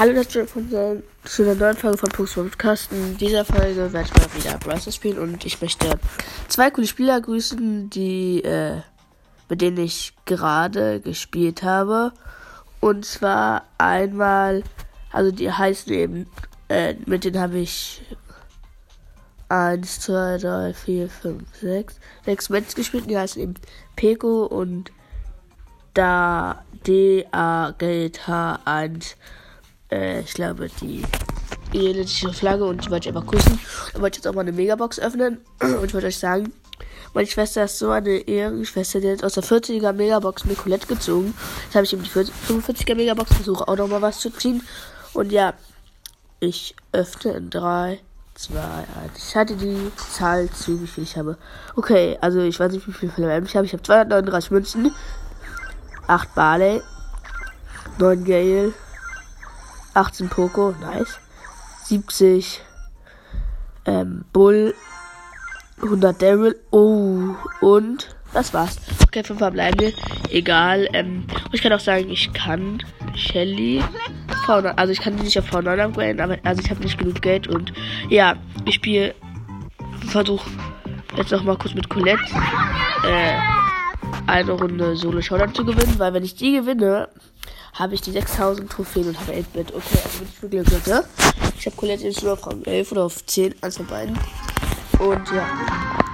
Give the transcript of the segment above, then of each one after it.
Hallo, das ist von zu der neuen Folge von Pux Podcast. In dieser Folge werde ich mal wieder Browser spielen und ich möchte zwei coole Spieler grüßen, die, äh, mit denen ich gerade gespielt habe. Und zwar einmal, also die heißen eben, äh, mit denen habe ich 1, 2, 3, 4, 5, 6, 6 Matches gespielt. Die heißen eben Peko und da D A G H 1 äh, ich glaube, die italienische Flagge und die wollte ich einfach küssen. Dann wollte ich jetzt auch mal eine Megabox öffnen. Und ich wollte euch sagen, meine Schwester ist so eine Ehrenschwester, die hat aus der 40er Megabox eine Colette gezogen. Jetzt habe ich eben die 45er Megabox, versuche auch noch mal was zu ziehen. Und ja, ich öffne in 3, 2, 1. Ich hatte die Zahl zu, wie viel ich habe. Okay, also ich weiß nicht, wie viel Fälle ich habe. Ich habe 239 Münzen, 8 Barley, 9 Gale, 18 Poco, nice. 70 ähm, Bull, 100 Daryl, oh, und das war's. Okay, 5 bleiben wir. Egal, ähm, ich kann auch sagen, ich kann Shelly V9, also ich kann die nicht auf V9 upgraden, aber also ich habe nicht genug Geld und ja, ich spiele, versuche jetzt noch mal kurz mit Colette äh, eine Runde Solo Showdown zu gewinnen, weil wenn ich die gewinne, habe ich die 6000 Trophäen und habe 8-Bit. Okay, also bin ich wirklich Glück, ne? Ich habe Colette jetzt nur auf Rang 11 oder auf 10, eins von beiden. Und ja,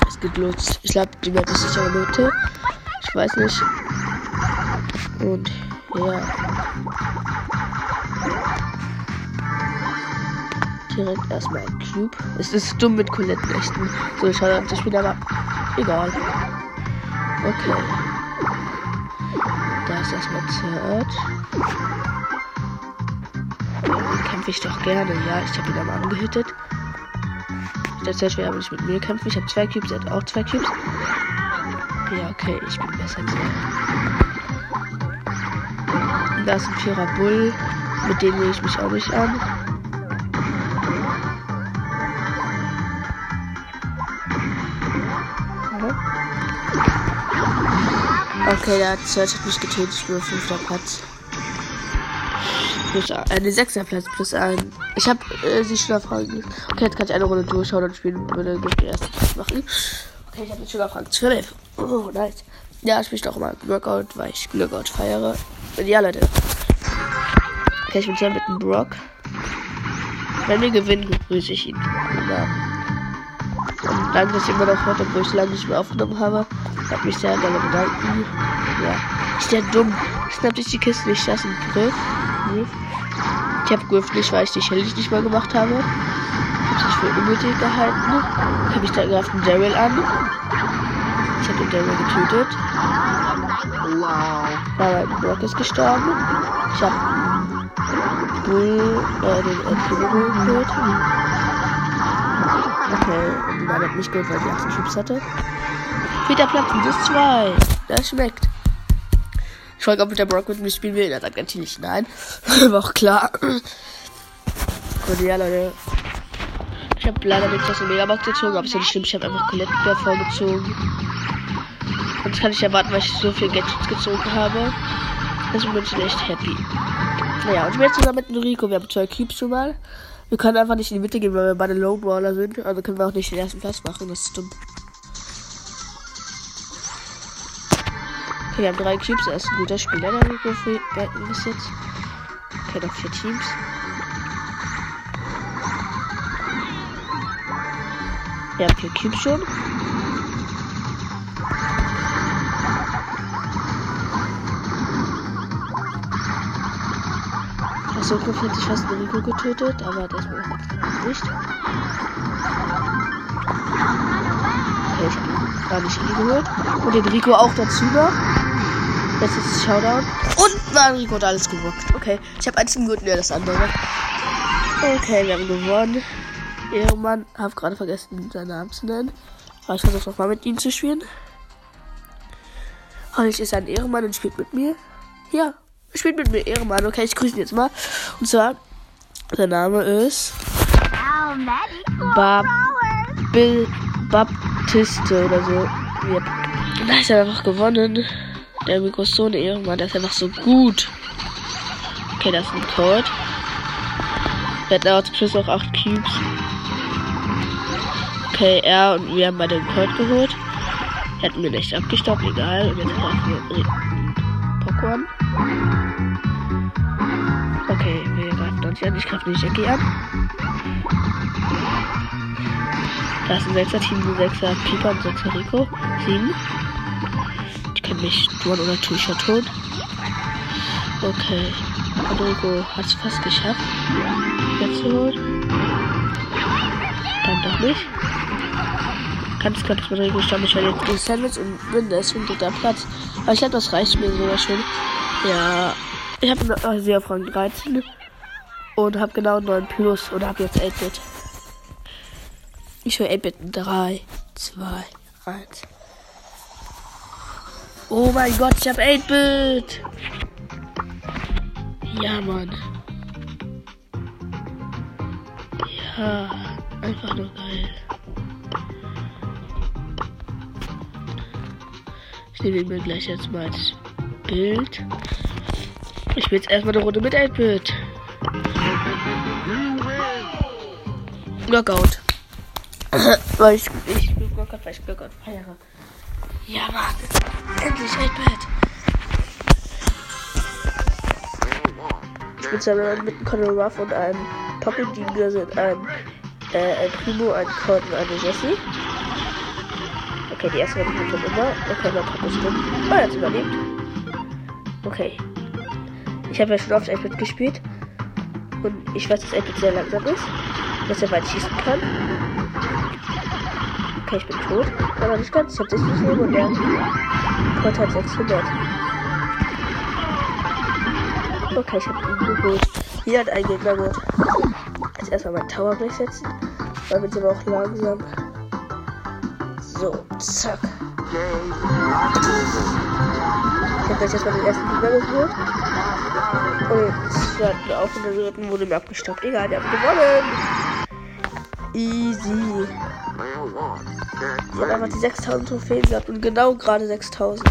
es geht los. Ich glaube, die Map ist sicher Mitte. Ich weiß nicht. Und ja. Direkt erstmal ein Cube. Es ist dumm mit Colette echt. So, ich schaue das Spiel aber egal. Okay. Da ist erstmal. Den kämpfe ich doch gerne. Ja, ich habe ihn aber angehütet. Der Search will aber nicht mit mir kämpfen. Ich habe zwei Cubes, er hat auch zwei Cubes. Ja, okay, ich bin besser als er. Da ist ein Vierer Bull. Mit dem nehme ich mich auch nicht an. Okay, der Search hat mich getötet. Ich bin fünfter Platz. Plus ein, äh, sechster Platz plus ein. Ich habe äh, sie Schülerfragen. Okay, jetzt kann ich eine Runde durchschauen und spielen würde den ersten Platz machen. Okay, ich habe jetzt Schülerfragen 12. Oh, nice. Ja, ich spiele auch mal Workout, weil ich Workout feiere. Und ja, Leute. Okay, ich bin hier mit dem Brock. Wenn wir gewinnen, grüße ich ihn. Ja. Und danke, dass ihr immer noch hört, obwohl ich lange nicht mehr aufgenommen habe. Hat mich sehr gerne bedanken. Ja. Ist der dumm. Schnappt sich die Kiste nicht. Das ist ein Griff. Griff. Ich habe Griff nicht, weil ich die Shelly nicht mal gemacht habe. Hab sich für unnötig gehalten. Hab ich da greift einen Daryl an. Ich habe den Daryl getötet. Wow. Aber Brock ist gestorben. Ich habe Bull, äh, den Endgegner geholt. Okay, und dann hat mich geholt, weil die 18 Chips hatte. Vierter Platz, das zwei. Das schmeckt. Ich frage, ob der Brock mit mir spielen will. Er sagt natürlich nein. War auch klar. Und ja, Leute. Ich habe leider nicht aus der Megabox gezogen, aber ist ja nicht schlimm. Ich habe einfach Colette davor gezogen. Und das kann ich erwarten, weil ich so viel Gadgets gezogen habe. Deswegen bin ich echt happy. Naja, und ich bin jetzt zusammen mit Enrico. Wir haben zwei Cubes schon mal. Wir können einfach nicht in die Mitte gehen, weil wir beide Low Brawler sind. Also können wir auch nicht den ersten Platz machen. Das ist dumm. Okay, wir haben drei Cubes. Er ist ein guter Spieler, der Rico bis jetzt. Okay, noch vier Teams. Wir haben vier Cubes schon. Achso, Griff hätte ich fast den Rico getötet, aber das war nicht. Okay, ich habe gar nicht geholt. Und den Rico auch dazu noch. Das ist Showdown. Und war Rico hat alles gewuppt. Okay, ich habe eins im Guten, ja, das andere. Okay, wir haben gewonnen. Ehrenmann, habe gerade vergessen, seinen Namen zu nennen. Aber ich versuche nochmal mit ihm zu spielen. Heute ist ein Ehrenmann und spielt mit mir. Ja, spielt mit mir Ehrenmann. Okay, ich grüße ihn jetzt mal. Und zwar, der Name ist Bab Bill Baptiste oder so. Yep. Da ist er einfach gewonnen. Der eine Ehrenmann, der ist einfach so gut. Okay, das ist ein Code. Der hat laut Plus auch 8 Cubes. Okay, er und wir haben beide den Colt geholt. Hätten wir nicht abgestoppt, egal. Und jetzt greifen wir Pokémon. Okay, wir greifen uns an. Ich greife die Jackie an. Da ist ein 6er Team, ein 6er Pieper und ein 6er Rico. 7. Die können mich tun oder ich ja tot. Okay. Rodrigo hat es fast geschafft. Jetzt zu holen. Dann doch nicht. Ganz knapp ist Rodrigo stand ich jetzt in Sandwich und bin deswegen dritter Platz. Aber ich glaube, das reicht mir sogar schon. Ja. Ich habe sehr auf Rang 13 und habe genau 9 plus und habe jetzt 8-Bit. Ich höre 8-Bit 3, 2, 1. Oh mein Gott, ich habe 8-Bit! Ja, Mann. Ja, einfach nur geil. Ich nehme mir gleich jetzt mal als Bild. Ich spiele jetzt erstmal eine Runde mit 8-Bit. Knockout. weil ich, ich spiele Knockout, weil ich Knockout feiere. Ja, Mann. Endlich 8-Bit. Ich bin zusammen mit Conor Ruff und einem Pocket Diener sind ein, äh, ein Primo, ein Cord und eine Jessie. Okay, die erste Runde schon immer. Okay, mein Papa drin. Oh, er hat überlebt. Okay. Ich habe ja schon oft 8 gespielt. Und ich weiß, dass 8 sehr langsam ist. Dass er weit schießen kann. Okay, ich bin tot. Aber nicht ganz. Ich habe 60 Leben und der Cord hat 600. Okay, ich habe ihn geholt. Hier hat ein Gegner geholt. Jetzt erstmal mein Tower durchsetzen. Dann wird aber auch langsam. So, zack. Ich habe jetzt erstmal den ersten Gegner geholt. Und jetzt warten wir auf und der dritten wurde mir abgestoppt. Egal, der hat gewonnen. Easy. Ich habe einfach die 6000 Trophäen gehabt und genau gerade 6000.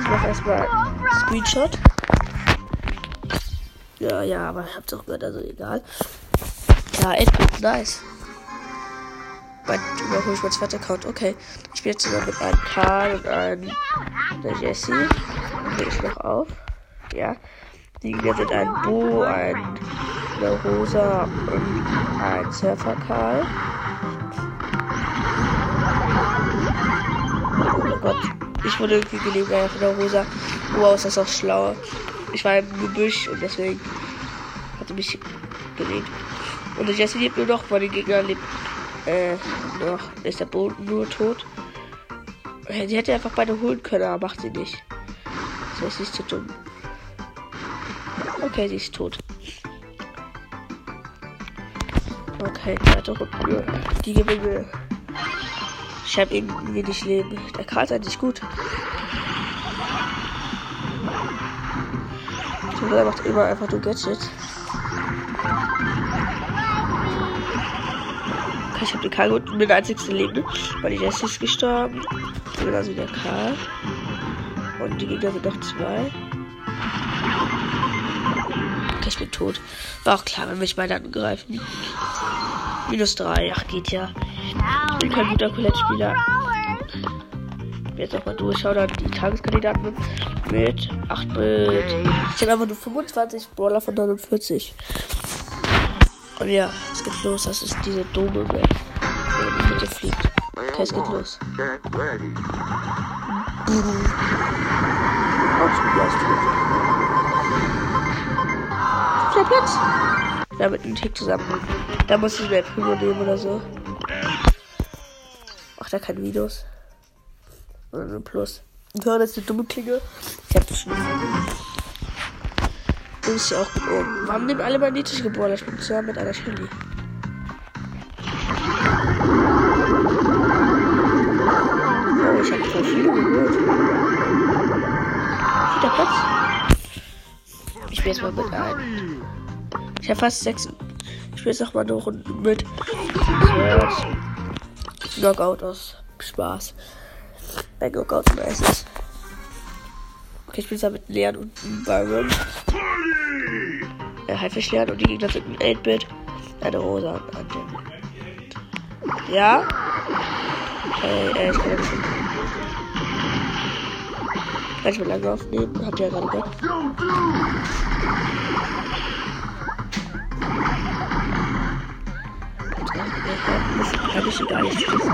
Ich mache erstmal Screenshot. Ja, ja, aber ich hab's auch gehört, also egal. Ja, Edmund, nice. Mein, überhole ich mein zweiter Account. Okay. Ich bin jetzt sogar mit einem Karl und einem der Jesse. Dann ich noch auf. Ja. Die Gegner sind ein Bo, ein eine Rosa und ein Surfer Karl. Gott. Ich wurde irgendwie gelebt von der Rosa. Wow, ist das auch schlau. Ich war im Gebüsch und deswegen hat er mich gelegt. Und der Jesse lebt nur noch, weil die Gegner lebt äh, noch. Ist der Boden nur tot. Sie hätte einfach beide holen können, aber macht sie nicht. Sie ist zu dumm. Okay, sie ist tot. Okay, zweite Runde. Die Gewinne. Ich habe eben wenig Leben. Der Karl ist eigentlich gut. Der macht immer einfach nur Gadget. Okay, ich habe den Karl gut mit der einzigste Leben, weil die Jessie ist gestorben. Genauso wie der Karl. Und die Gegner sind noch zwei. Okay, ich bin tot. War auch klar, wenn mich beide angreifen. Minus drei, ach geht ja. Bin kein guter Colette-Spieler. Jetzt auch mal durchschauen, dann die Tageskandidaten mit 8 Bit. Ich habe einfach nur 25 Brawler von 49. Und ja, es geht los. Das ist diese doofe Welt, wo die Mitte fliegt. Okay, es geht los. Der Platz. Da mit Tick zusammen. Da muss ich mir Primo nehmen oder so. Macht er keine Videos. Oder ein Plus. Ich höre jetzt eine dumme Klinge. Ich hab das schon. Das ist ja auch gut oben. Warum nehmen alle magnetisch geboren? Ich bin zusammen mit einer Shelly. Oh, ich hab voll viele geholt. Vierter Platz. Ich spiele jetzt mal mit ein. Ich habe fast sechs. Ich spiele jetzt noch mal eine Runde mit. Knockout aus Spaß. Bei Knockout meistens. Okay, ich bin da mit Leon und Byron. Äh, Haifisch Leon und die Gegner sind ein 8-Bit, Eine Rosa an dem. Ja? Okay, äh, ich kann ja schon. Kann ich mal lange aufnehmen? Habt ihr ja gerade gehört. Das kann ich gar nicht schießen.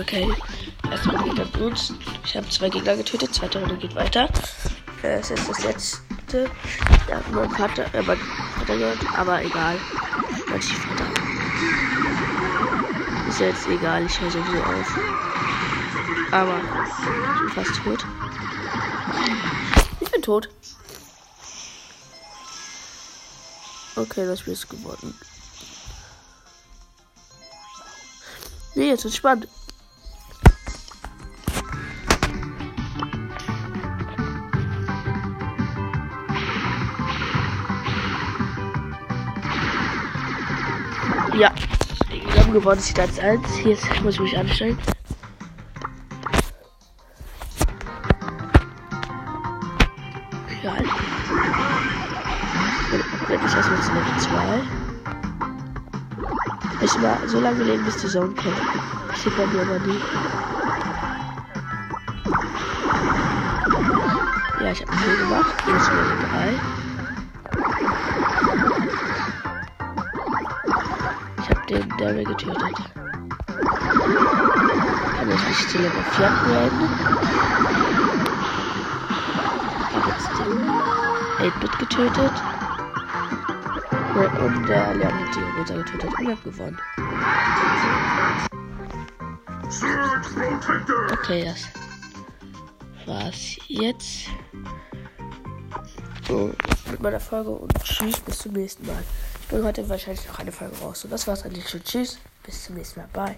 Okay, erstmal geht er Blut. Ich habe zwei Gegner getötet, zweite Runde geht weiter. Äh, es ist das letzte. Da hat mein Vater, äh, mein Vater gehört, aber egal. Mein Stiefvater. Ist jetzt egal, ich höre sowieso auf. Aber ich bin fast tot. Ich bin tot. Okay, das Spiel ist geworden. Nee, jetzt ist spannend. Ja, wir haben gewonnen, sieht als 1. Jetzt muss ich mich anstellen. So lange leben, bis die Zone kommt. Das sieht man mir aber nie. Ja, ich habe viel gemacht. Jetzt Level 3. den Daryl getötet. Kann ich nicht zu Level 4 upgraden? Hab jetzt den 8-Bit getötet. Und der Leon hat die Rosa getötet und hab gewonnen. Okay, das war's jetzt. So, mit meiner Folge und tschüss, bis zum nächsten Mal. Ich bringe heute wahrscheinlich noch eine Folge raus. Und das war's eigentlich schon. Tschüss, bis zum nächsten Mal. Bye.